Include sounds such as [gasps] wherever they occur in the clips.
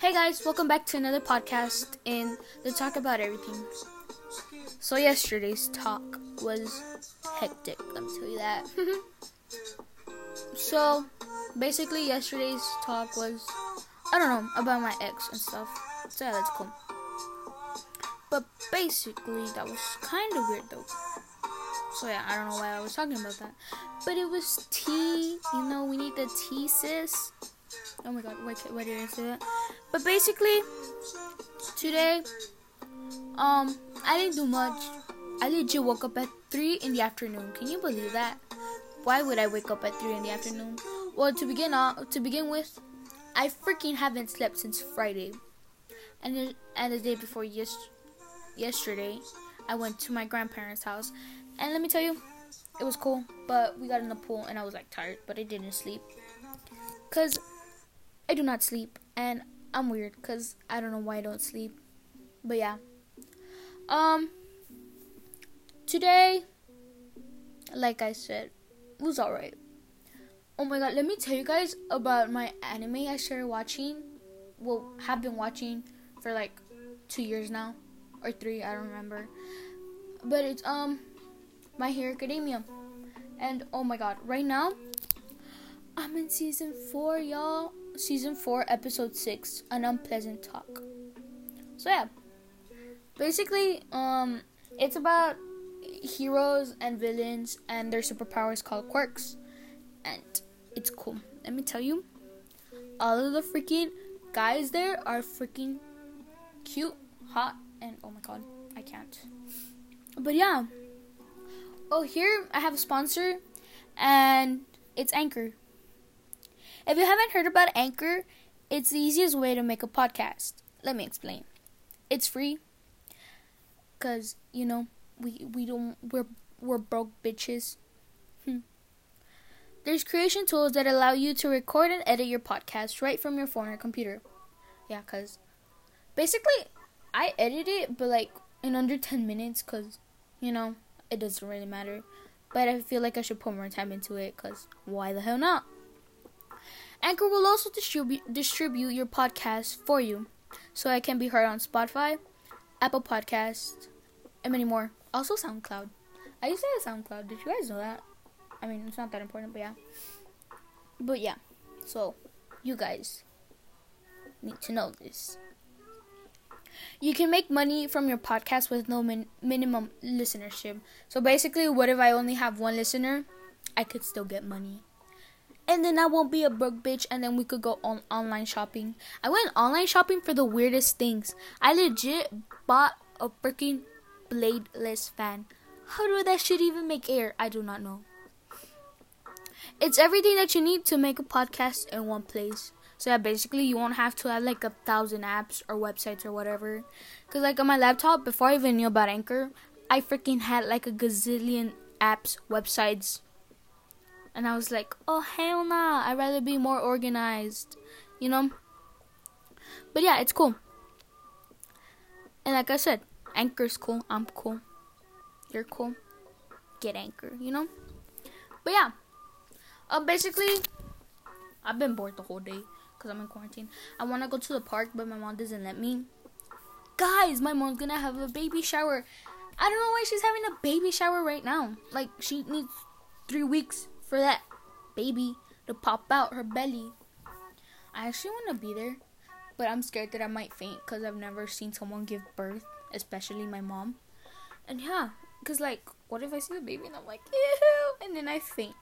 Hey guys, welcome back to another podcast in the talk about everything. So yesterday's talk was hectic, let me tell you that. [laughs] so basically yesterday's talk was I don't know, about my ex and stuff. So yeah, that's cool. But basically that was kind of weird though. So yeah, I don't know why I was talking about that. But it was tea, you know, we need the tea sis. Oh my god, why, why did I say that? But basically, today, um, I didn't do much. I legit woke up at 3 in the afternoon. Can you believe that? Why would I wake up at 3 in the afternoon? Well, to begin uh, to begin with, I freaking haven't slept since Friday. And the, and the day before yes, yesterday, I went to my grandparents' house. And let me tell you, it was cool. But we got in the pool and I was like tired, but I didn't sleep. Cuz I do not sleep and I'm weird because I don't know why I don't sleep. But yeah. Um, today, like I said, was alright. Oh my god, let me tell you guys about my anime I started watching. Well, have been watching for like two years now. Or three, I don't remember. But it's, um, My Hero Academia. And oh my god, right now, I'm in season four, y'all season 4, episode 6, An Unpleasant Talk. So yeah. Basically, um it's about heroes and villains and their superpowers called quirks. And it's cool. Let me tell you, all of the freaking guys there are freaking cute, hot, and oh my god, I can't. But yeah. Oh, here I have a sponsor and it's Anchor. If you haven't heard about Anchor, it's the easiest way to make a podcast. Let me explain. It's free cuz you know, we we don't we're we're broke bitches. Hmm. There's creation tools that allow you to record and edit your podcast right from your phone or computer. Yeah, cuz basically I edit it but like in under 10 minutes cuz you know, it doesn't really matter. But I feel like I should put more time into it cuz why the hell not? Anchor will also distribute distribute your podcast for you, so it can be heard on Spotify, Apple Podcast, and many more. Also SoundCloud. I used to have SoundCloud. Did you guys know that? I mean, it's not that important, but yeah. But yeah, so you guys need to know this. You can make money from your podcast with no min- minimum listenership. So basically, what if I only have one listener? I could still get money and then I won't be a broke bitch, and then we could go on online shopping. I went online shopping for the weirdest things. I legit bought a freaking bladeless fan. How do that shit even make air? I do not know. It's everything that you need to make a podcast in one place. So yeah, basically you won't have to have like a thousand apps or websites or whatever. Cause like on my laptop, before I even knew about Anchor, I freaking had like a gazillion apps, websites, and I was like, oh, hell nah. I'd rather be more organized, you know? But yeah, it's cool. And like I said, Anchor's cool. I'm cool. You're cool. Get Anchor, you know? But yeah. Um, basically, I've been bored the whole day because I'm in quarantine. I want to go to the park, but my mom doesn't let me. Guys, my mom's gonna have a baby shower. I don't know why she's having a baby shower right now. Like, she needs three weeks for that baby to pop out her belly. I actually want to be there, but I'm scared that I might faint because I've never seen someone give birth, especially my mom. And yeah, because like, what if I see the baby and I'm like, ew, and then I faint?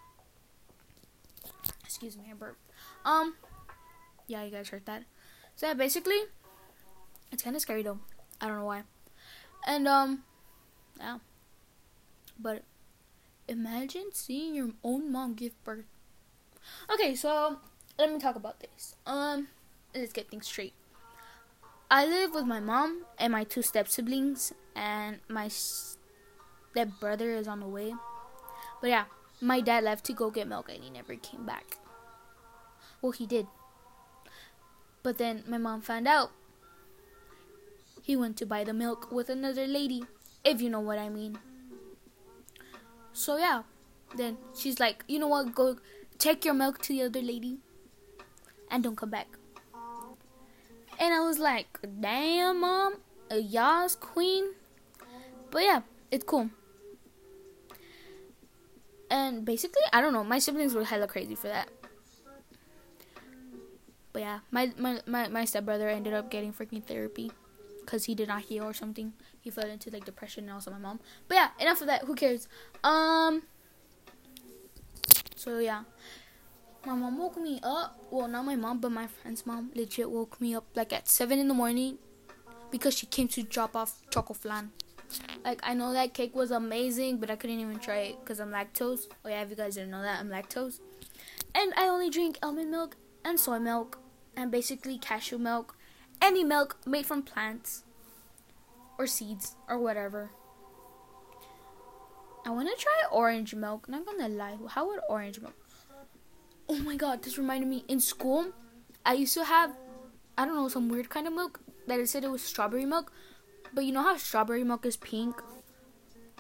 Excuse me, I burp. Um, yeah, you guys heard that. So yeah, basically, it's kind of scary though. I don't know why. And um, yeah, but Imagine seeing your own mom give birth. Okay, so let me talk about this. Um, let's get things straight. I live with my mom and my two step siblings, and my step brother is on the way. But yeah, my dad left to go get milk and he never came back. Well, he did. But then my mom found out. He went to buy the milk with another lady, if you know what I mean. So yeah, then she's like, you know what? Go take your milk to the other lady, and don't come back. And I was like, damn, mom, a Yas queen. But yeah, it's cool. And basically, I don't know, my siblings were hella crazy for that. But yeah, my, my, my, my stepbrother ended up getting freaking therapy because he did not heal or something. He fell into like depression and also my mom. But yeah, enough of that. Who cares? Um. So yeah, my mom woke me up. Well, not my mom, but my friend's mom legit woke me up like at seven in the morning because she came to drop off choco flan. Like I know that cake was amazing, but I couldn't even try it because I'm lactose. Oh yeah, if you guys didn't know that, I'm lactose, and I only drink almond milk and soy milk and basically cashew milk, any milk made from plants or seeds or whatever. I want to try orange milk. Not gonna lie, how would orange milk? Oh my god, this reminded me. In school, I used to have, I don't know, some weird kind of milk that it said it was strawberry milk. But you know how strawberry milk is pink?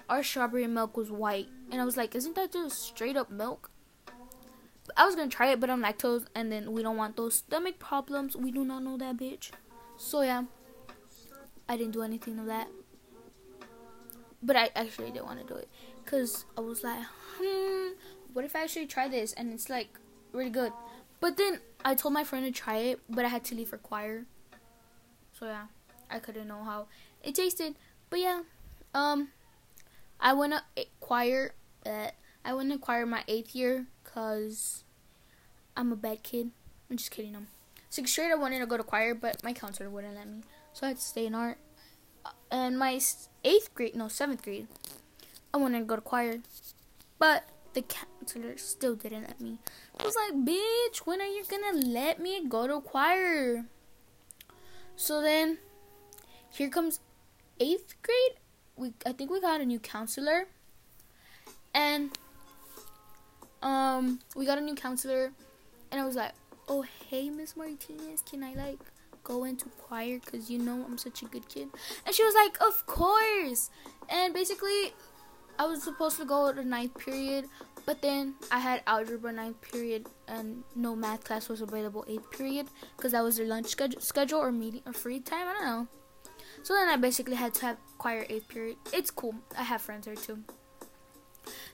Our strawberry milk was white. And I was like, isn't that just straight up milk? I was gonna try it, but I'm lactose, and then we don't want those stomach problems. We do not know that bitch. So yeah, I didn't do anything of that. But I actually didn't want to do it because I was like, hmm, what if I actually try this and it's like really good? But then I told my friend to try it, but I had to leave for choir. So yeah, I couldn't know how it tasted. But yeah, um, I went to choir. Uh, I went to choir my eighth year because I'm a bad kid. I'm just kidding. I'm sixth grade. I wanted to go to choir, but my counselor wouldn't let me, so I had to stay in art. And my eighth grade, no seventh grade, I wanted to go to choir, but the counselor still didn't let me. I was like, "Bitch, when are you gonna let me go to choir?" So then, here comes eighth grade. We I think we got a new counselor, and um, we got a new counselor, and I was like, "Oh, hey, Miss Martinez, can I like go into choir? Cause you know I'm such a good kid." And she was like, "Of course." And basically, I was supposed to go to ninth period, but then I had algebra ninth period, and no math class was available eighth period, cause that was their lunch schedule, or meeting or free time. I don't know. So then I basically had to have choir eighth period. It's cool. I have friends there too.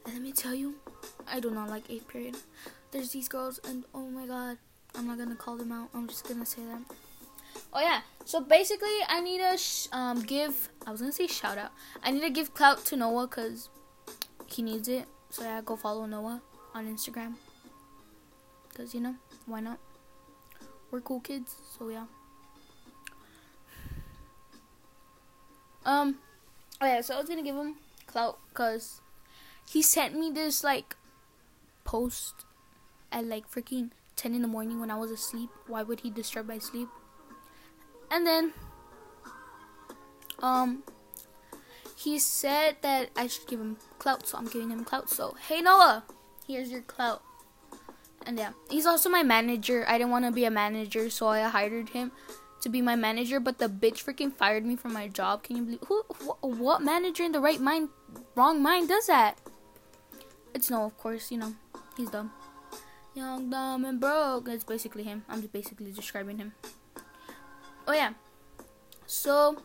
And let me tell you, I do not like 8th period. There's these girls, and oh my god, I'm not gonna call them out. I'm just gonna say them. Oh yeah. So basically, I need to sh- um give. I was gonna say shout out. I need to give clout to Noah because he needs it. So yeah, go follow Noah on Instagram. Cause you know why not? We're cool kids. So yeah. Um. Oh yeah. So I was gonna give him clout because he sent me this like post at like freaking 10 in the morning when I was asleep. Why would he disturb my sleep? And then um he said that I should give him clout, so I'm giving him clout. So, hey Noah, here's your clout. And yeah, he's also my manager. I didn't want to be a manager, so I hired him to be my manager, but the bitch freaking fired me from my job. Can you believe who wh- what manager in the right mind wrong mind does that? It's no, of course, you know, he's dumb. Young, dumb, and broke. It's basically him. I'm just basically describing him. Oh, yeah. So,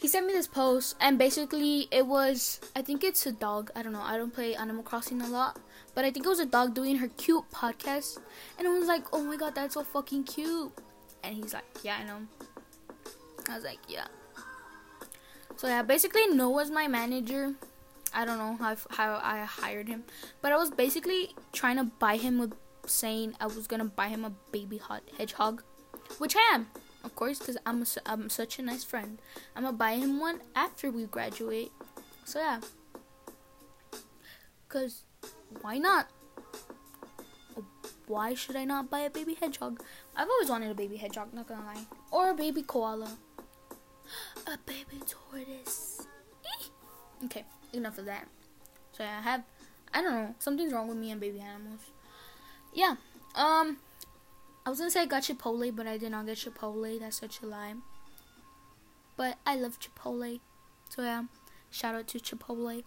he sent me this post, and basically, it was I think it's a dog. I don't know. I don't play Animal Crossing a lot, but I think it was a dog doing her cute podcast, and I was like, oh my god, that's so fucking cute. And he's like, yeah, I know. I was like, yeah. So, yeah, basically, Noah's my manager I don't know how how I hired him, but I was basically trying to buy him with saying I was gonna buy him a baby hot hedgehog, which I am, of course, because I'm I'm such a nice friend. I'm gonna buy him one after we graduate. So yeah, cause why not? Why should I not buy a baby hedgehog? I've always wanted a baby hedgehog, not gonna lie, or a baby koala, [gasps] a baby tortoise. okay enough of that. So yeah, I have, I don't know, something's wrong with me and baby animals. Yeah, um, I was gonna say I got Chipotle, but I did not get Chipotle. That's such a lie. But I love Chipotle, so yeah, shout out to Chipotle.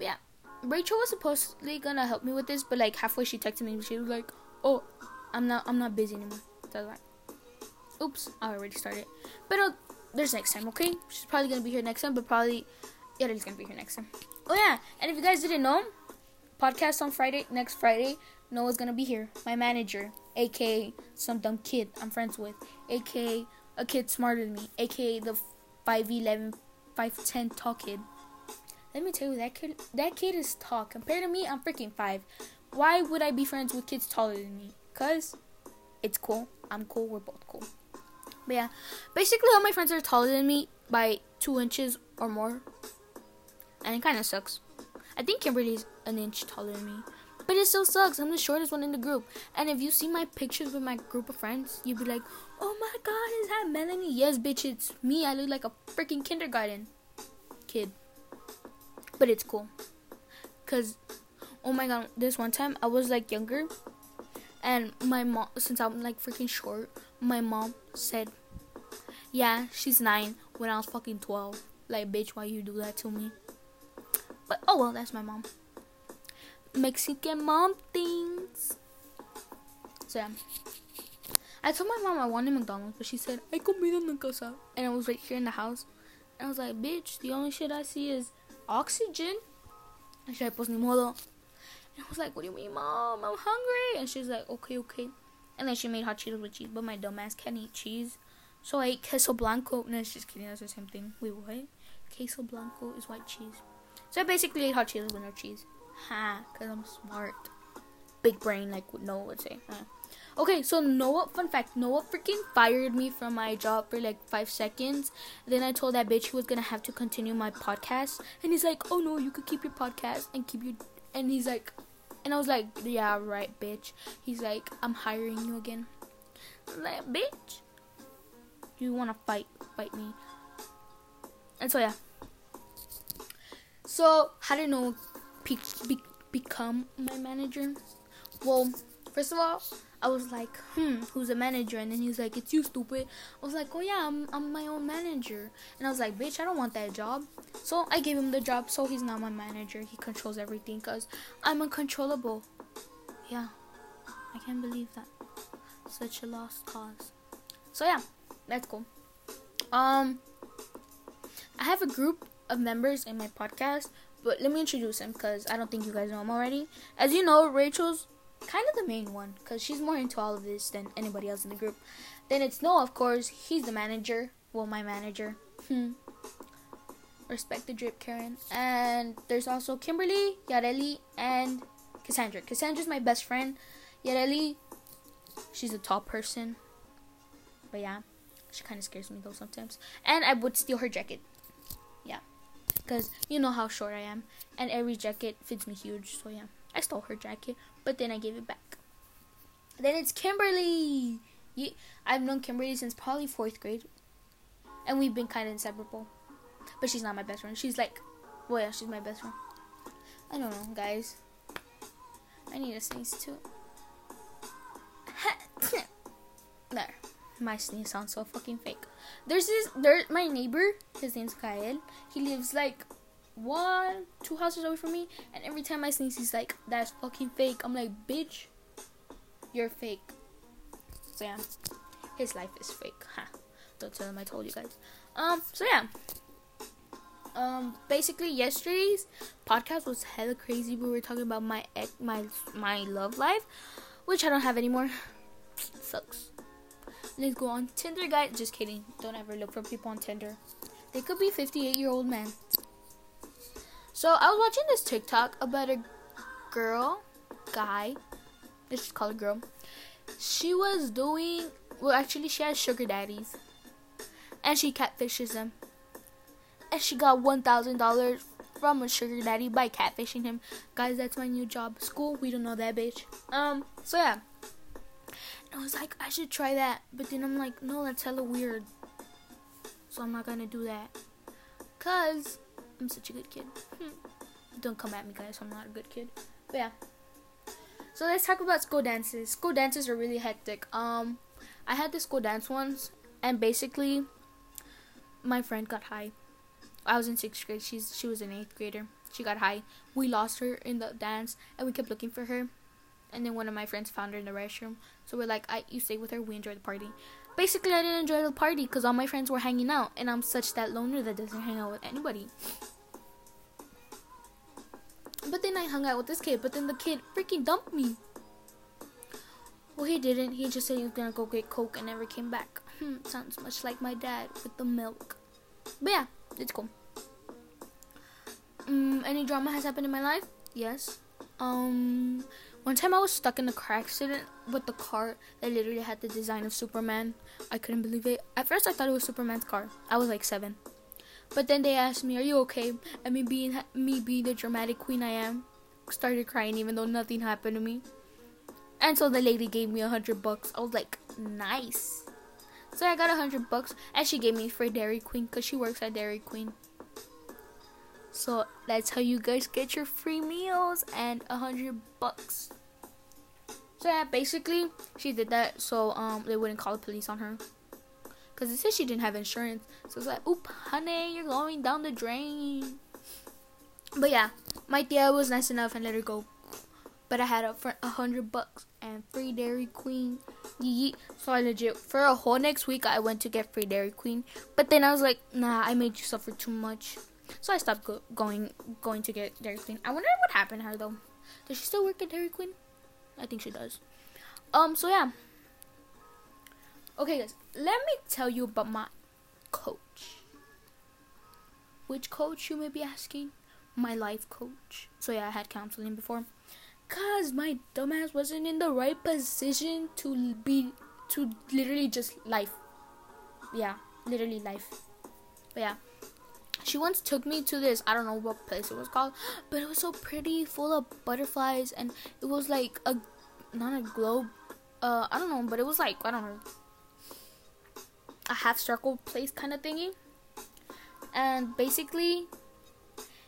Yeah. Rachel was supposedly gonna help me with this, but like halfway she texted me, and she was like, "Oh, I'm not, I'm not busy anymore." That's why. Oops, I already started. But uh, there's next time, okay? She's probably gonna be here next time, but probably Yareli's gonna be here next time. Oh yeah, and if you guys didn't know, podcast on Friday, next Friday, Noah's gonna be here. My manager, aka some dumb kid I'm friends with, aka a kid smarter than me, aka the 5'11, 5'10 tall kid. Let me tell you, that kid, that kid is tall. Compared to me, I'm freaking five. Why would I be friends with kids taller than me? Cause it's cool. I'm cool. We're both cool. But yeah, basically all my friends are taller than me by two inches or more, and it kind of sucks. I think Kimberly's an inch taller than me, but it still sucks. I'm the shortest one in the group, and if you see my pictures with my group of friends, you'd be like, "Oh my God, is that Melanie?" Yes, bitch, it's me. I look like a freaking kindergarten kid, but it's cool, cause oh my God, this one time I was like younger, and my mom, since I'm like freaking short, my mom said, "Yeah, she's nine when I was fucking twelve. Like, bitch, why you do that to me?" But oh well, that's my mom. Mexican mom things. So yeah. I told my mom I wanted McDonald's, but she said, I comida en casa. And I was right here in the house. And I was like, bitch, the only shit I see is oxygen. And she like, pues ni modo. And I was like, what do you mean, mom? I'm hungry. And she's like, okay, okay. And then she made hot Cheetos with cheese, but my dumbass can't eat cheese. So I ate queso blanco. No, it's just kidding. That's the same thing. Wait, what? Queso blanco is white cheese. So I basically ate hot Cheetos with no cheese. Ha, because I'm smart. Big brain, like Noah would say. Okay, so Noah, fun fact, Noah freaking fired me from my job for like five seconds. Then I told that bitch he was gonna have to continue my podcast. And he's like, oh no, you could keep your podcast and keep your. And he's like, and I was like, yeah, right, bitch. He's like, I'm hiring you again. I'm like, bitch, you wanna fight, fight me. And so, yeah. So, how did Noah be- be- become my manager? Well, first of all, I was like, hmm, who's a manager? And then he's like, it's you, stupid. I was like, oh yeah, I'm, I'm my own manager. And I was like, bitch, I don't want that job. So I gave him the job, so he's not my manager. He controls everything because I'm uncontrollable. Yeah, I can't believe that. Such a lost cause. So yeah, that's cool. Um, I have a group of members in my podcast, but let me introduce them because I don't think you guys know them already. As you know, Rachel's kind of the main one because she's more into all of this than anybody else in the group. Then it's Noah, of course. He's the manager. Well, my manager. Hmm. Respect the drip, Karen. And there's also Kimberly, Yareli, and Cassandra. Cassandra's my best friend. Yareli, she's a tall person. But yeah, she kind of scares me though sometimes. And I would steal her jacket. Because you know how short I am. And every jacket fits me huge. So yeah. I stole her jacket, but then I gave it back. Then it's Kimberly. I've known Kimberly since probably fourth grade, and we've been kind of inseparable. But she's not my best friend. She's like, well, yeah, she's my best friend. I don't know, guys. I need a sneeze too. My sneeze sounds so fucking fake. There's this, there, my neighbor. His name's Kael. He lives like one, two houses away from me, and every time I sneeze, he's like, "That's fucking fake." I'm like, "Bitch, you're fake." So yeah, his life is fake. Huh? Don't tell him I told you guys. Um. So yeah. Um. Basically, yesterday's podcast was hella crazy. We were talking about my ex, my my love life, which I don't have anymore. Sucks. Let's go on Tinder, guys. Just kidding. Don't ever look for people on Tinder. They could be 58 year old men. So I was watching this TikTok about a girl, guy, let's just call it girl. She was doing well. Actually, she has sugar daddies, and she catfishes them. And she got one thousand dollars from a sugar daddy by catfishing him. Guys, that's my new job. School, we don't know that bitch. Um, so yeah. I was like, I should try that, but then I'm like, no, that's hella weird. So I'm not gonna do that. Cause I'm such a good kid. Hmm. Don't come at me, guys. I'm not a good kid. But yeah. So let's talk about school dances. School dances are really hectic. Um, I had the school dance once, and basically, my friend got high. I was in sixth grade. She's she was an eighth grader. She got high. We lost her in the dance, and we kept looking for her. And then one of my friends found her in the restroom. So we're like, I you stay with her. We enjoy the party. Basically, I didn't enjoy the party because all my friends were hanging out, and I'm such that loner that doesn't hang out with anybody. But then I hung out with this kid, but then the kid freaking dumped me. Well, he didn't. He just said he was gonna go get coke and never came back. Hmm, sounds much like my dad with the milk. But yeah, it's cool. Um, any drama has happened in my life? Yes. Um, one time I was stuck in a car accident with the car that literally had the design of Superman. I couldn't believe it. At first, I thought it was Superman's car. I was like seven. But then they asked me, "Are you okay?" And me being me being the dramatic queen I am, started crying even though nothing happened to me. And so the lady gave me a hundred bucks. I was like, "Nice." So I got a hundred bucks, and she gave me for Dairy Queen because she works at Dairy Queen. So that's how you guys get your free meals and a hundred bucks. So yeah, basically she did that so um they wouldn't call the police on her. Cause it said she didn't have insurance. So it's like, oop, honey, you're going down the drain. But yeah, my tia was nice enough and let her go. But I had a for a hundred bucks and free Dairy Queen. Yeet. So I legit for a whole next week I went to get free Dairy Queen. But then I was like, nah, I made you suffer too much. So I stopped go- going going to get Dairy Queen. I wonder what happened to her though. Does she still work at Dairy Queen? I think she does. Um. So yeah. Okay, guys. Let me tell you about my coach. Which coach you may be asking? My life coach. So yeah, I had counseling before. Cause my dumbass wasn't in the right position to be to literally just life. Yeah, literally life. But yeah she once took me to this i don't know what place it was called but it was so pretty full of butterflies and it was like a not a globe uh i don't know but it was like i don't know a half circle place kind of thingy. And basically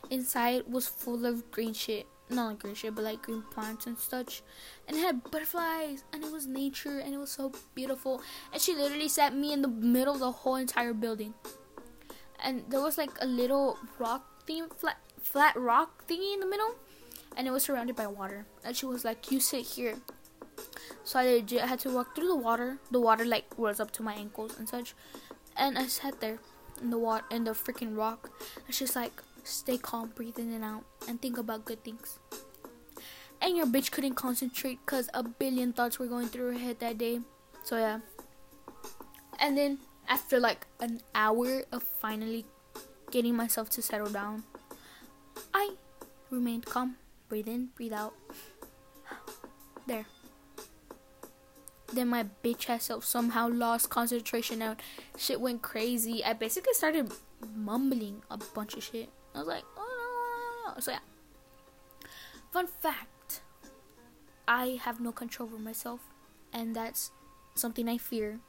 inside was full of green shit not like green shit but like green plants and such. And it had butterflies and it was nature and it was so beautiful. And she literally sat me in the middle of the whole entire building and there was like a little rock thing, flat flat rock thingy in the middle, and it was surrounded by water. And she was like, "You sit here." So I legit had to walk through the water. The water like was up to my ankles and such, and I sat there in the water in the freaking rock. And she's like, "Stay calm, breathe in and out, and think about good things." And your bitch couldn't concentrate because a billion thoughts were going through her head that day. So yeah. And then after like an hour of finally getting myself to settle down, I remained calm. Breathe in, breathe out. [sighs] There. Then my bitch ass self somehow lost concentration and shit went crazy. I basically started mumbling a bunch of shit. I was like, oh. So yeah. Fun fact. I have no control over myself and that's something I fear.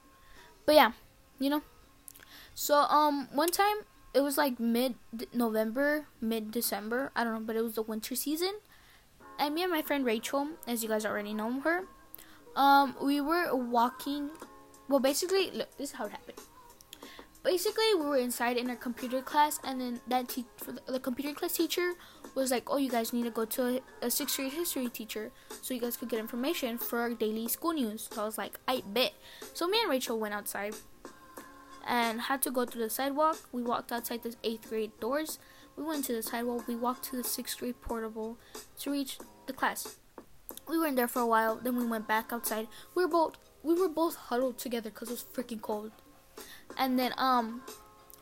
But yeah, you know. So um one time it was like mid November, mid December, I don't know, but it was the winter season. And me and my friend Rachel, as you guys already know her, um we were walking well basically look, this is how it happened. Basically, we were inside in our computer class, and then that te- the, computer class teacher was like, "Oh, you guys need to go to a, a sixth grade history teacher, so you guys could get information for our daily school news." So I was like, "I bet." So me and Rachel went outside, and had to go to the sidewalk. We walked outside the eighth grade doors. We went to the sidewalk. We walked to the sixth grade portable to reach the class. We were in there for a while. Then we went back outside. We were both we were both huddled together because it was freaking cold. And then um,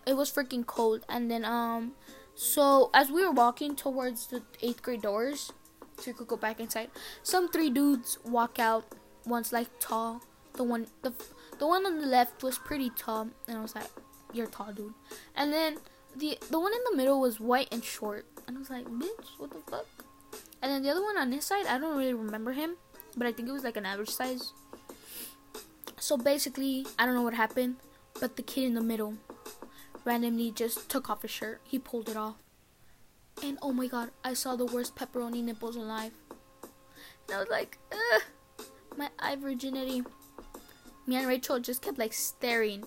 it was freaking cold. And then um, so as we were walking towards the eighth grade doors, so we could go back inside, some three dudes walk out. One's like tall. The one the the one on the left was pretty tall, and I was like, "You're tall, dude." And then the the one in the middle was white and short, and I was like, "Bitch, what the fuck?" And then the other one on this side, I don't really remember him, but I think it was like an average size. So basically, I don't know what happened, but the kid in the middle randomly just took off his shirt. He pulled it off. And oh my god, I saw the worst pepperoni nipples alive. And I was like, ugh, my eye virginity me and Rachel just kept like staring.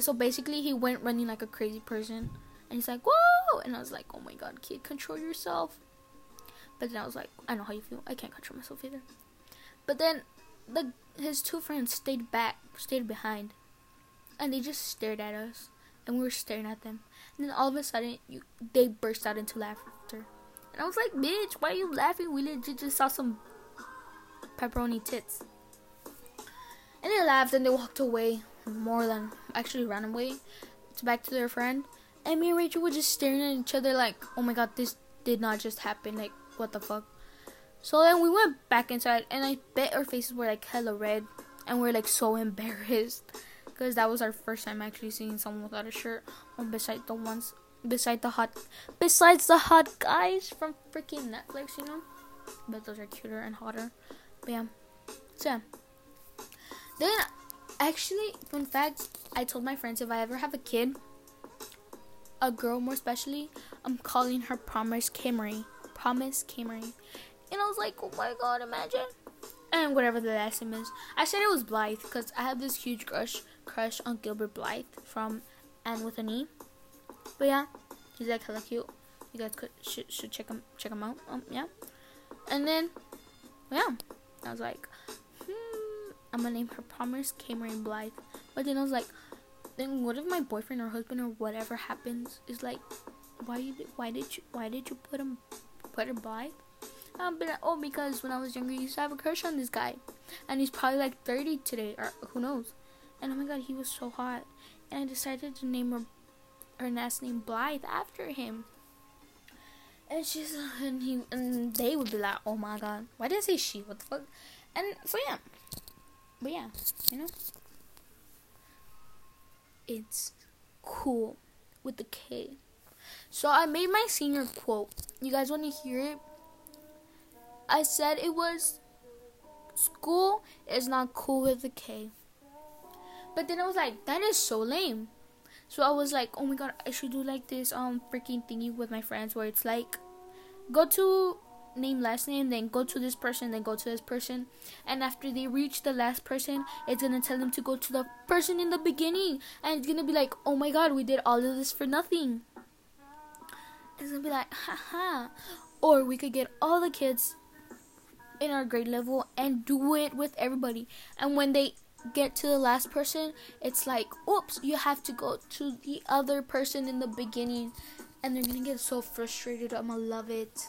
So basically, he went running like a crazy person, and he's like, "Whoa!" And I was like, "Oh my god, kid, control yourself." But then I was like, I know how you feel. I can't control myself either. But then the his two friends stayed back, stayed behind, and they just stared at us, and we were staring at them. And then all of a sudden, you, they burst out into laughter, and I was like, "Bitch, why are you laughing? We legit just saw some pepperoni tits." And they laughed and they walked away, more than actually ran away, to back to their friend. And me and Rachel were just staring at each other like, "Oh my god, this did not just happen. Like, what the fuck?" So then we went back inside, and I bet our faces were like hella red, and we are like so [laughs] embarrassed because that was our first time actually seeing someone without a shirt on beside the ones beside the hot besides the hot guys from freaking Netflix, you know. But those are cuter and hotter. But yeah, so yeah. Then actually, fun fact, I told my friends if I ever have a kid, a girl more especially, I'm calling her Promise Camry. Promise Camry. And I was like, oh my god, imagine. And whatever the last name is. I said it was Blythe because I have this huge crush crush on Gilbert Blythe from Anne with an E. But yeah, he's like hella cute. You guys could should, should check him check him out. Um yeah. And then yeah, I was like, I'm gonna name her Promise Cameron Blythe. But then I was like, then what if my boyfriend or husband or whatever happens is like, why you why did you why did you put him put her Blythe? Um, but oh, because when I was younger, I used to have a crush on this guy, and he's probably like 30 today, or who knows. And oh my god, he was so hot, and I decided to name her her last name Blythe after him. And she's [laughs] and he and they would be like, oh my god, why did I say she? What the fuck? And so yeah, but yeah, you know, it's cool with the K. So I made my senior quote. You guys want to hear it? I said it was school is not cool with a K. But then I was like, that is so lame. So I was like, oh my god, I should do like this um freaking thingy with my friends where it's like go to name last name, then go to this person, then go to this person. And after they reach the last person, it's gonna tell them to go to the person in the beginning. And it's gonna be like, oh my god, we did all of this for nothing. It's gonna be like, haha. Or we could get all the kids in our grade level and do it with everybody. And when they get to the last person, it's like, oops, you have to go to the other person in the beginning. And they're gonna get so frustrated. I'm gonna love it.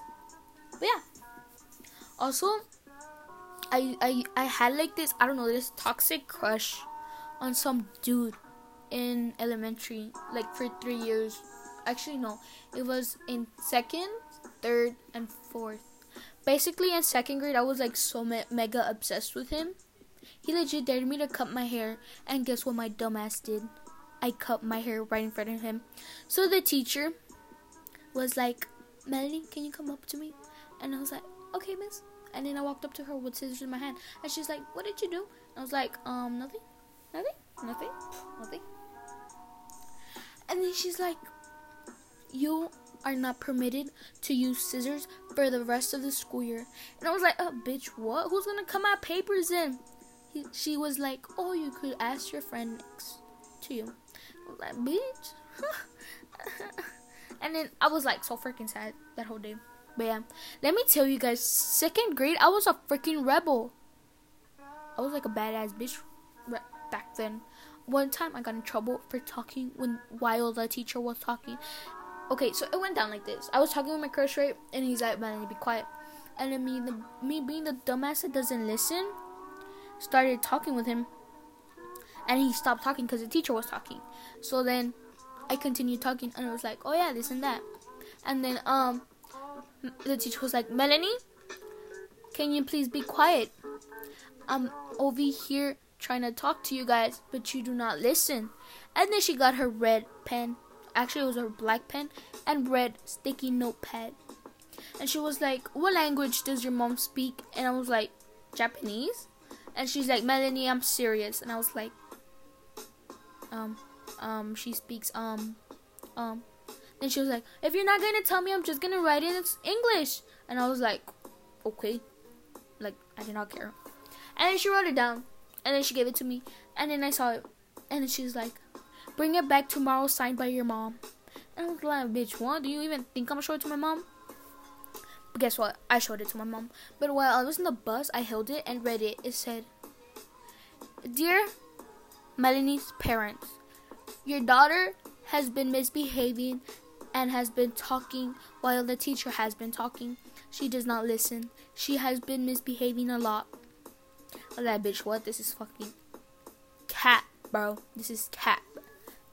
But yeah. Also, I, I I had like this, I don't know, this toxic crush on some dude in elementary, like for three years. Actually, no, it was in second, third, and fourth Basically, in second grade, I was like so me- mega obsessed with him. He legit dared me to cut my hair, and guess what my dumbass did? I cut my hair right in front of him. So the teacher was like, Melanie, can you come up to me? And I was like, okay, miss. And then I walked up to her with scissors in my hand, and she's like, what did you do? And I was like, um, nothing, nothing, nothing, nothing. And then she's like, you are not permitted to use scissors for the rest of the school year. And I was like, oh, bitch, what? Who's gonna cut my papers in? He, she was like, oh, you could ask your friend next to you. I was like, bitch. [laughs] and then I was like so freaking sad that whole day. But yeah, let me tell you guys, second grade, I was a freaking rebel. I was like a badass bitch back then. One time I got in trouble for talking when while the teacher was talking, okay, so it went down like this. I was talking with my crush, right? And he's like, man, you be quiet. And then me, the, me being the dumbass that doesn't listen, started talking with him. And he stopped talking because the teacher was talking. So then I continued talking and I was like, oh yeah, this and that. And then um, the teacher was like, Melanie, can you please be quiet? I'm over here trying to talk to you guys, but you do not listen. And then she got her red pen actually it was her black pen and red sticky notepad. And she was like, "What language does your mom speak?" And I was like, "Japanese." And she's like, "Melanie, I'm serious." And I was like, "Um, um, she speaks um, um." Then she was like, "If you're not gonna tell me, I'm just gonna write it in English." And I was like, "Okay," like I did not care. And then she wrote it down, and then she gave it to me, and then I saw it, and then she was like, Bring it back tomorrow, signed by your mom. And I was like, bitch, what? Do you even think I'm gonna show it to my mom? But guess what? I showed it to my mom. But while I was in the bus, I held it and read it. It said, Dear Melanie's parents, your daughter has been misbehaving and has been talking while the teacher has been talking. She does not listen. She has been misbehaving a lot. Was like, bitch, what? This is fucking cat, bro. This is cat.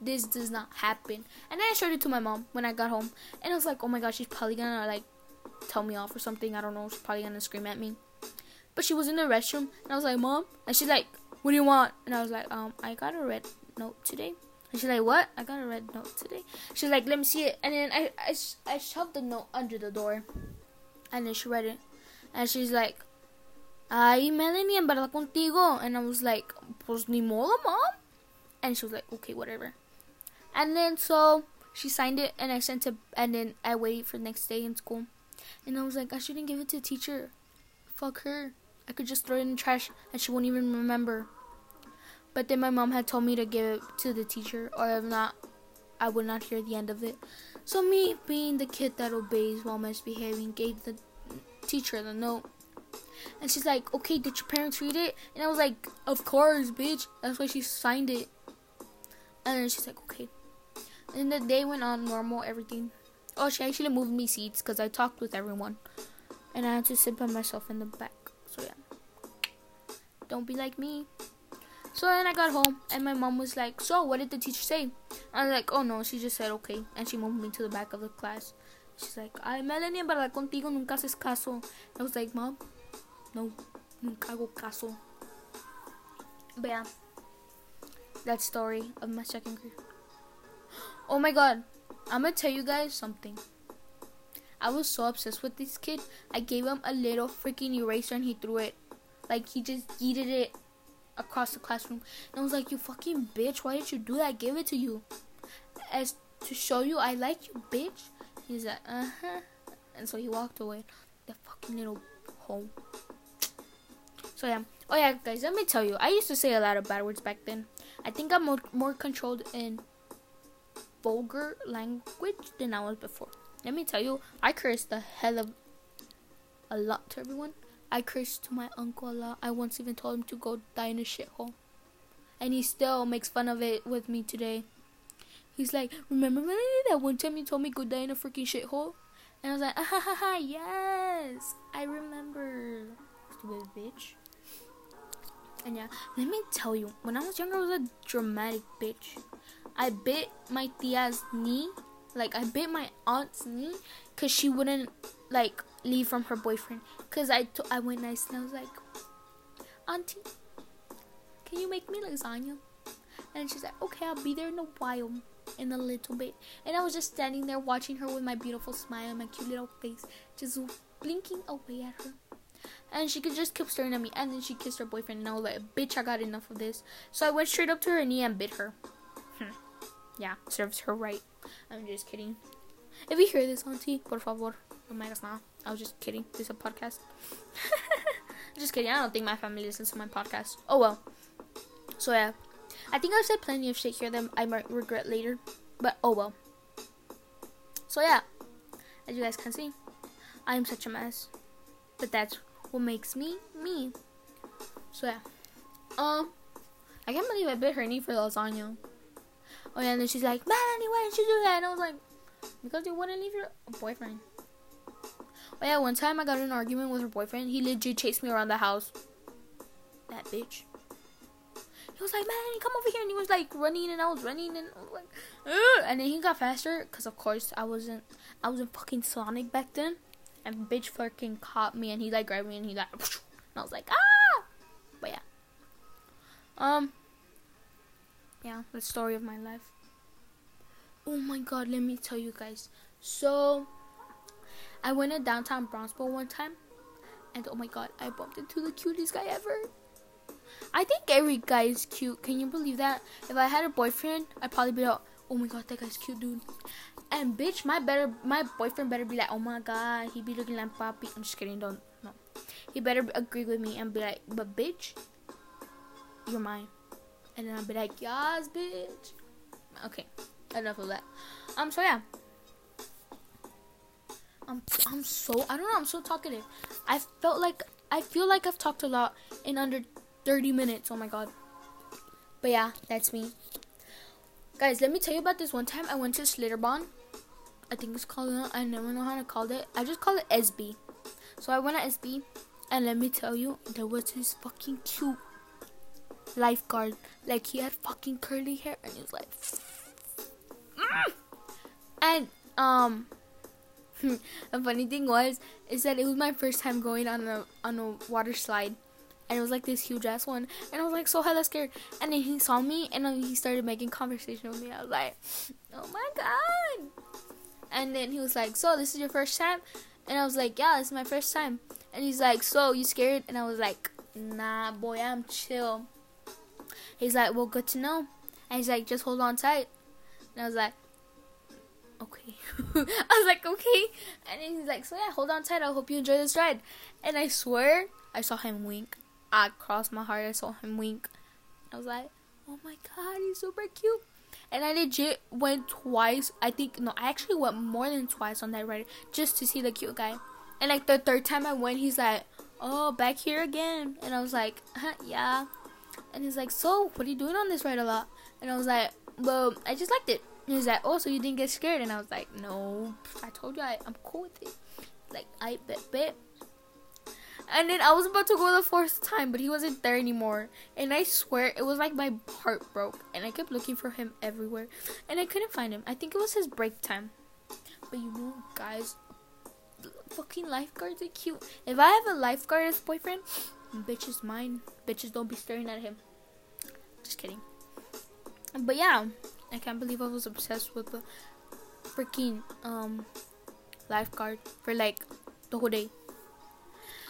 This does not happen. And then I showed it to my mom when I got home. And I was like, oh my gosh, she's probably gonna like tell me off or something. I don't know. She's probably gonna scream at me. But she was in the restroom and I was like, Mom. And she's like, What do you want? And I was like, Um, I got a red note today. And she's like, What? I got a red note today. She's like, Let me see it. And then I, I, I shoved the note under the door. And then she read it. And she's like, Ay, Melanie, en verdad contigo. And I was like, Pues ni modo, mom. And she was like, Okay, whatever. And then so she signed it and I sent it. And then I waited for the next day in school. And I was like, I shouldn't give it to the teacher. Fuck her. I could just throw it in the trash and she won't even remember. But then my mom had told me to give it to the teacher, or if not, I would not hear the end of it. So me, being the kid that obeys while misbehaving, gave the teacher the note. And she's like, okay, did your parents read it? And I was like, of course, bitch. That's why she signed it. And then she's like, okay. And the day went on normal, everything. Oh, she actually moved me seats because I talked with everyone. And I had to sit by myself in the back. So yeah. Don't be like me. So then I got home and my mom was like, So what did the teacher say? I was like, Oh no, she just said okay and she moved me to the back of the class. She's like, Ay Melanie, para contigo nunca haces caso. I was like, Mom, no, nunca hago caso. But yeah. That story of my second grade. Oh my god. I'm gonna tell you guys something. I was so obsessed with this kid. I gave him a little freaking eraser and he threw it. Like he just yeeted it across the classroom. And I was like, You fucking bitch, why did you do that? I gave it to you. As to show you I like you, bitch. He's like, uh huh. And so he walked away. The fucking little hole. So yeah. Oh yeah, guys, let me tell you. I used to say a lot of bad words back then. I think I'm more, more controlled in vulgar language than I was before. Let me tell you, I cursed the hell of a lot to everyone. I cursed to my uncle a lot. I once even told him to go die in a shithole. And he still makes fun of it with me today. He's like, Remember that one time you told me go die in a freaking shithole? And I was like, ah, ha, ha, ha, yes, I remember. Stupid bitch. And yeah, let me tell you, when I was younger, I was a dramatic bitch. I bit my tia's knee. Like, I bit my aunt's knee because she wouldn't, like, leave from her boyfriend. Because I, t- I went nice and I was like, Auntie, can you make me lasagna? And she's like, okay, I'll be there in a while, in a little bit. And I was just standing there watching her with my beautiful smile and my cute little face, just blinking away at her. And she could just keep staring at me. And then she kissed her boyfriend, and I was like, bitch, I got enough of this. So I went straight up to her knee and bit her. Hmm. yeah, serves her right. I'm just kidding. If you hear this, auntie, por favor, no me hagas nada. I was just kidding. This is a podcast. [laughs] just kidding. I don't think my family listens to my podcast. Oh well. So yeah, I think I've said plenty of shit here that I might regret later. But oh well. So yeah, as you guys can see, I am such a mess. But that's what makes me me. So yeah. Um, I can't believe I bit her knee for lasagna. Oh yeah, and then she's like, Man, why did you do that? And I was like, because you wouldn't leave your boyfriend. Oh yeah, one time I got in an argument with her boyfriend. He legit chased me around the house. That bitch. He was like, man, come over here. And he was like running and I was running and I was like, Ugh! and then he got faster because of course I wasn't, I wasn't fucking Sonic back then. And bitch fucking caught me and he like grabbed me and he like, and I was like, ah! But yeah. Um. Yeah, the story of my life. Oh my god, let me tell you guys. So, I went to downtown Brownsville one time, and oh my god, I bumped into the cutest guy ever. I think every guy is cute. Can you believe that? If I had a boyfriend, I'd probably be like, oh my god, that guy's cute, dude. And bitch, my better, my boyfriend better be like, oh my god, he be looking like Poppy. I'm just kidding, don't, no. He better agree with me and be like, but bitch, you're mine. And then I'll be like, yes, bitch. Okay, enough of that. Um, so yeah. I'm I'm so I don't know. I'm so talkative. I felt like I feel like I've talked a lot in under 30 minutes. Oh my god. But yeah, that's me. Guys, let me tell you about this one time I went to Schlitterbahn. I think it's called I never know how to call it. I just call it SB. So I went to SB and let me tell you, there was this fucking cute lifeguard. Like he had fucking curly hair and he was like mm! and um [laughs] the funny thing was is that it was my first time going on a on a water slide. And it was like this huge ass one. And I was like so hella scared. And then he saw me and he started making conversation with me. I was like oh my god. And then he was like so this is your first time? And I was like yeah this is my first time. And he's like so you scared? And I was like nah boy I'm chill. He's like well good to know. And he's like just hold on tight. And I was like okay. [laughs] I was like, okay. And he's like, so yeah, hold on tight. I hope you enjoy this ride. And I swear, I saw him wink. I crossed my heart. I saw him wink. I was like, oh my god, he's super cute. And I legit went twice. I think, no, I actually went more than twice on that ride just to see the cute guy. And like the third time I went, he's like, oh, back here again. And I was like, huh, yeah. And he's like, so, what are you doing on this ride a lot? And I was like, well, I just liked it. He's like, oh, you didn't get scared? And I was like, no, I told you I, I'm cool with it. Like, I bet, bet. And then I was about to go the fourth time, but he wasn't there anymore. And I swear, it was like my heart broke. And I kept looking for him everywhere. And I couldn't find him. I think it was his break time. But you know, guys, fucking lifeguards are cute. If I have a lifeguard as boyfriend, bitch is mine. Bitches don't be staring at him. Just kidding. But yeah, I can't believe I was obsessed with the freaking um lifeguard for like the whole day.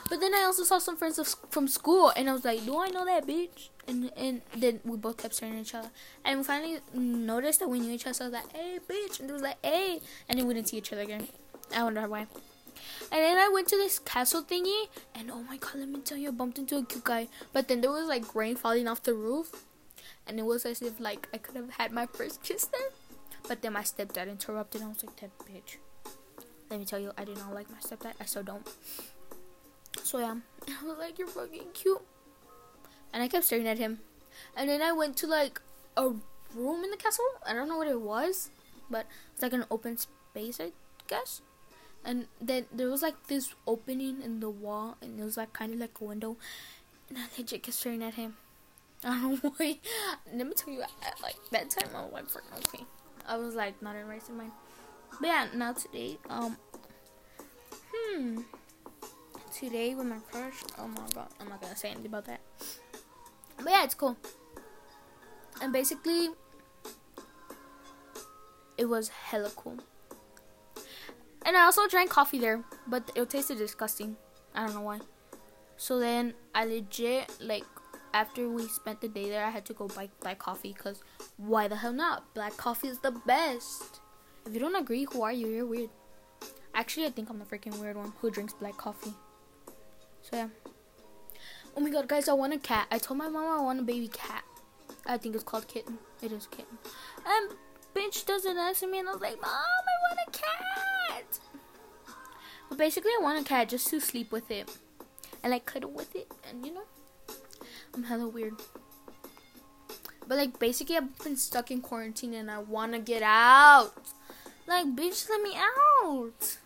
But then I also saw some friends of, from school, and I was like, "Do I know that bitch?" And and then we both kept staring at each other, and we finally noticed that we knew each other. So I was like, "Hey, bitch!" And it was like, "Hey," and then we didn't see each other again. I wonder why. And then I went to this castle thingy, and oh my god, let me tell you, I bumped into a cute guy. But then there was like rain falling off the roof, and it was as if like I could have had my first kiss there. But then my stepdad interrupted. I was like, "That bitch." Let me tell you, I do not like my stepdad. I still don't. So yeah, [laughs] I was like, "You're fucking cute," and I kept staring at him. And then I went to like a room in the castle. I don't know what it was, but it's like an open space, I guess. And then there was like this opening in the wall, and it was like kind of like a window. And I legit kept staring at him. [laughs] I why. Let me tell you, like that time, I was like, okay. I was like not in right mind. But yeah, now today, um, hmm, today with my crush. Oh my god, I'm not gonna say anything about that. But yeah, it's cool. And basically, it was hella cool. And I also drank coffee there, but it tasted disgusting. I don't know why. So then I legit like after we spent the day there, I had to go buy black coffee because why the hell not? Black coffee is the best. If you don't agree, who are you? You're weird. Actually, I think I'm the freaking weird one who drinks black coffee. So yeah. Oh my god, guys, I want a cat. I told my mom I want a baby cat. I think it's called kitten. It is kitten. And bitch doesn't answer me, and I was like, Mom, I want a cat. But basically, I want a cat just to sleep with it and like cuddle with it, and you know. I'm hella weird. But like basically I've been stuck in quarantine and I wanna get out. Like bitch let me out.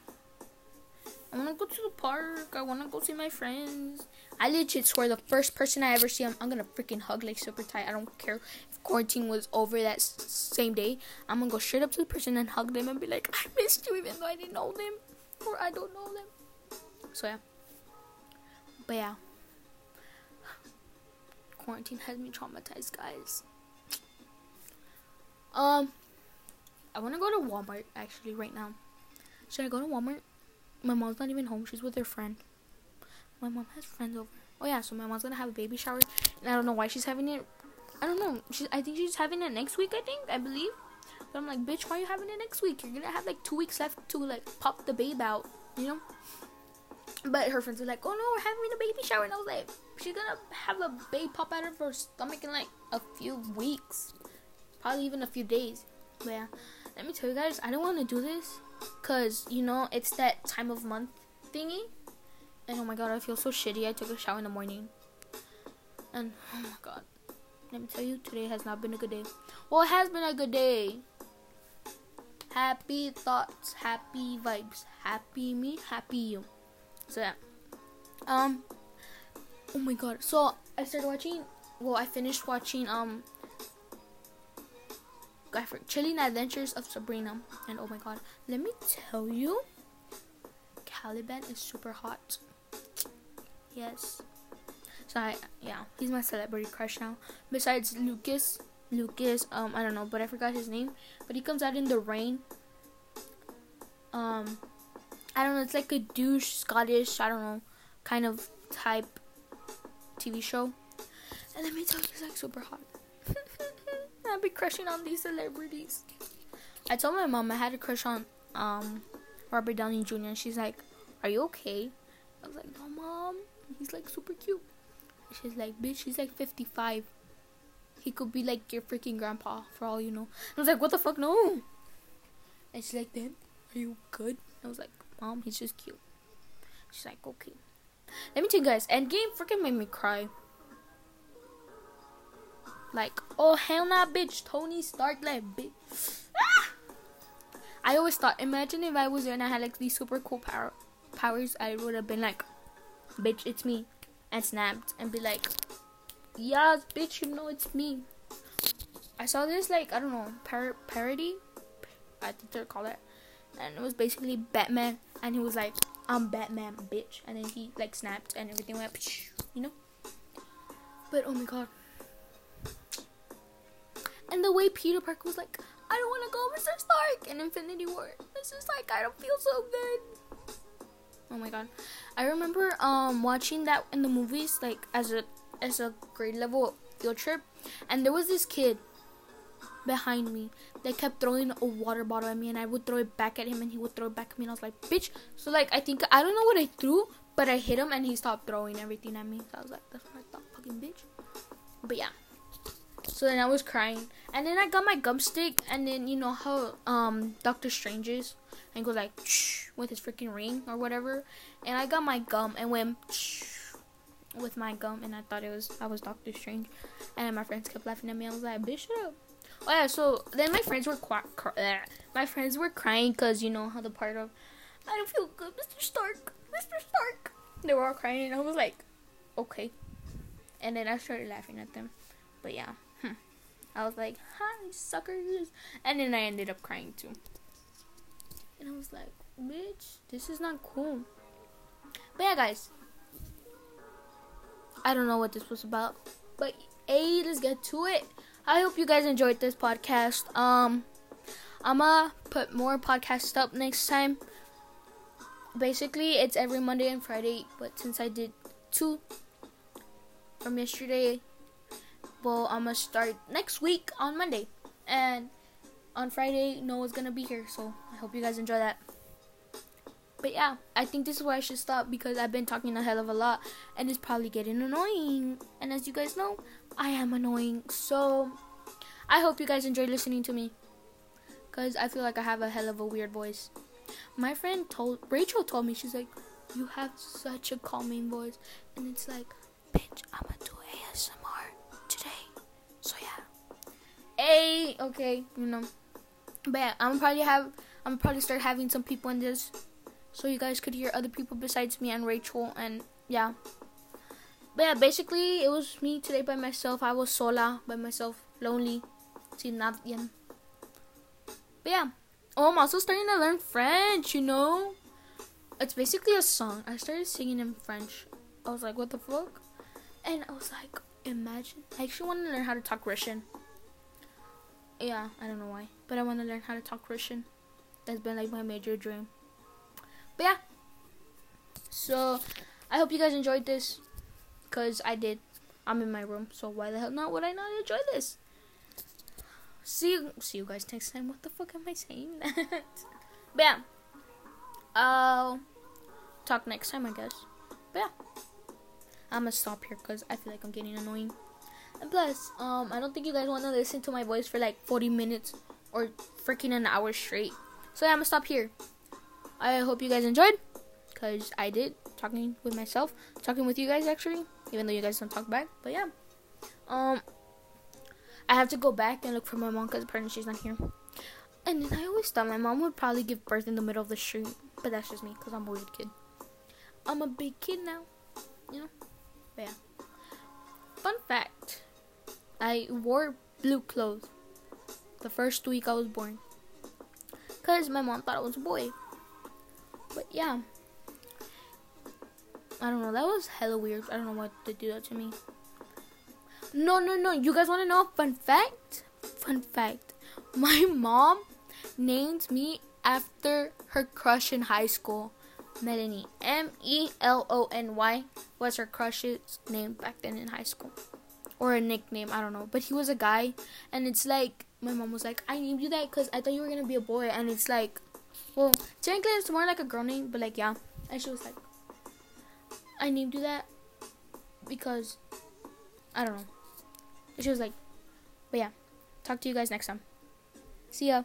I wanna go to the park. I wanna go see my friends. I legit swear the first person I ever see I'm, I'm gonna freaking hug like super tight. I don't care if quarantine was over that s- same day. I'm gonna go straight up to the person and hug them and be like, I missed you even though I didn't know them. Or I don't know them. So yeah. But yeah quarantine has me traumatized, guys. Um, I want to go to Walmart actually right now. Should I go to Walmart? My mom's not even home. She's with her friend. My mom has friends over. Oh yeah, so my mom's gonna have a baby shower, and I don't know why she's having it. I don't know. She's. I think she's having it next week. I think. I believe. But I'm like, bitch, why are you having it next week? You're gonna have like two weeks left to like pop the babe out. You know. But her friends were like, oh no, we're having a baby shower. And I was like, she's gonna have a baby pop out of her stomach in like a few weeks. Probably even a few days. But yeah, let me tell you guys, I don't want to do this. Cause you know it's that time of month thingy. And oh my god, I feel so shitty. I took a shower in the morning. And oh my god. Let me tell you, today has not been a good day. Well, it has been a good day. Happy thoughts, happy vibes, happy me, happy you. So yeah. Um. Oh my god. So I started watching. Well, I finished watching. Um. I forgot, Chilling Adventures of Sabrina, and oh my god, let me tell you, Caliban is super hot. Yes. So I, yeah, he's my celebrity crush now. Besides Lucas, Lucas, um, I don't know, but I forgot his name. But he comes out in the rain. Um, I don't know. It's like a douche Scottish, I don't know, kind of type TV show. And let me tell you, he's like super hot. [laughs] I'll be crushing on these celebrities. I told my mom I had a crush on um Robert Downey Jr. and she's like, "Are you okay?" I was like, "No, mom. He's like super cute." She's like, "Bitch, he's like 55. He could be like your freaking grandpa for all you know." I was like, "What the fuck, no." And she's like, "Then, are you good?" I was like, "Mom, he's just cute." She's like, "Okay." Let me tell you guys, Endgame freaking made me cry. Like, oh hell nah, bitch, Tony Stark, like, bitch. Ah! I always thought, imagine if I was there and I had like these super cool power powers, I would have been like, bitch, it's me, and snapped and be like, yes, bitch, you know it's me. I saw this like I don't know par- parody, I think they call it, and it was basically Batman, and he was like, I'm Batman, bitch, and then he like snapped and everything went, you know. But oh my god. And the way Peter Parker was like, I don't want to go, Mr. Stark, in Infinity War. It's just like I don't feel so good. Oh my god, I remember um watching that in the movies, like as a as a grade level field trip, and there was this kid behind me They kept throwing a water bottle at me, and I would throw it back at him, and he would throw it back at me, and I was like, bitch. So like I think I don't know what I threw, but I hit him, and he stopped throwing everything at me. So I was like, that's I thought, fucking bitch. But yeah. So then I was crying, and then I got my gum stick, and then you know how um Doctor Strange is, and goes like with his freaking ring or whatever, and I got my gum and went with my gum, and I thought it was I was Doctor Strange, and my friends kept laughing at me. I was like, bitch, shut up. Oh yeah, so then my friends were qu- eh, my friends were crying because you know how the part of I don't feel good, Mr. Stark, Mr. Stark. They were all crying, and I was like, okay, and then I started laughing at them, but yeah. Hmm. I was like, hi, suckers. And then I ended up crying too. And I was like, bitch, this is not cool. But yeah, guys. I don't know what this was about. But hey, let's get to it. I hope you guys enjoyed this podcast. Um, I'ma put more podcasts up next time. Basically, it's every Monday and Friday, but since I did two from yesterday, well, I'm gonna start next week on Monday, and on Friday Noah's gonna be here. So I hope you guys enjoy that. But yeah, I think this is where I should stop because I've been talking a hell of a lot, and it's probably getting annoying. And as you guys know, I am annoying. So I hope you guys enjoy listening to me, cause I feel like I have a hell of a weird voice. My friend told Rachel told me she's like, you have such a calming voice, and it's like, bitch, I'm gonna do ASMR. Today. So yeah. Hey, okay, you know. But yeah, I'm probably have I'm probably start having some people in this, so you guys could hear other people besides me and Rachel, and yeah. But yeah, basically it was me today by myself. I was sola by myself, lonely, sin nadie. But yeah, oh, I'm also starting to learn French. You know, it's basically a song. I started singing in French. I was like, what the fuck? And I was like, imagine. I actually want to learn how to talk Russian. Yeah, I don't know why. But I want to learn how to talk Russian. That's been like my major dream. But yeah. So, I hope you guys enjoyed this. Because I did. I'm in my room. So, why the hell not would I not enjoy this? See you, see you guys next time. What the fuck am I saying [laughs] yeah. I'll talk next time, I guess. But yeah. I'm gonna stop here because I feel like I'm getting annoying. And plus, um, I don't think you guys want to listen to my voice for like 40 minutes or freaking an hour straight. So yeah, I'm gonna stop here. I hope you guys enjoyed, cause I did talking with myself, talking with you guys actually, even though you guys don't talk back. But yeah, um, I have to go back and look for my mom because apparently she's not here. And then I always thought my mom would probably give birth in the middle of the street, but that's just me because I'm a weird kid. I'm a big kid now, you know. But yeah. Fun fact: I wore blue clothes the first week I was born, cause my mom thought I was a boy. But yeah. I don't know. That was hella weird. I don't know why they do that to me. No, no, no. You guys want to know a fun fact? Fun fact. My mom named me after her crush in high school. Melony. M E L O N Y was her crush's name back then in high school. Or a nickname, I don't know. But he was a guy. And it's like, my mom was like, I named you that because I thought you were going to be a boy. And it's like, well, technically it's more like a girl name, but like, yeah. And she was like, I named you that because I don't know. she was like, but yeah. Talk to you guys next time. See ya.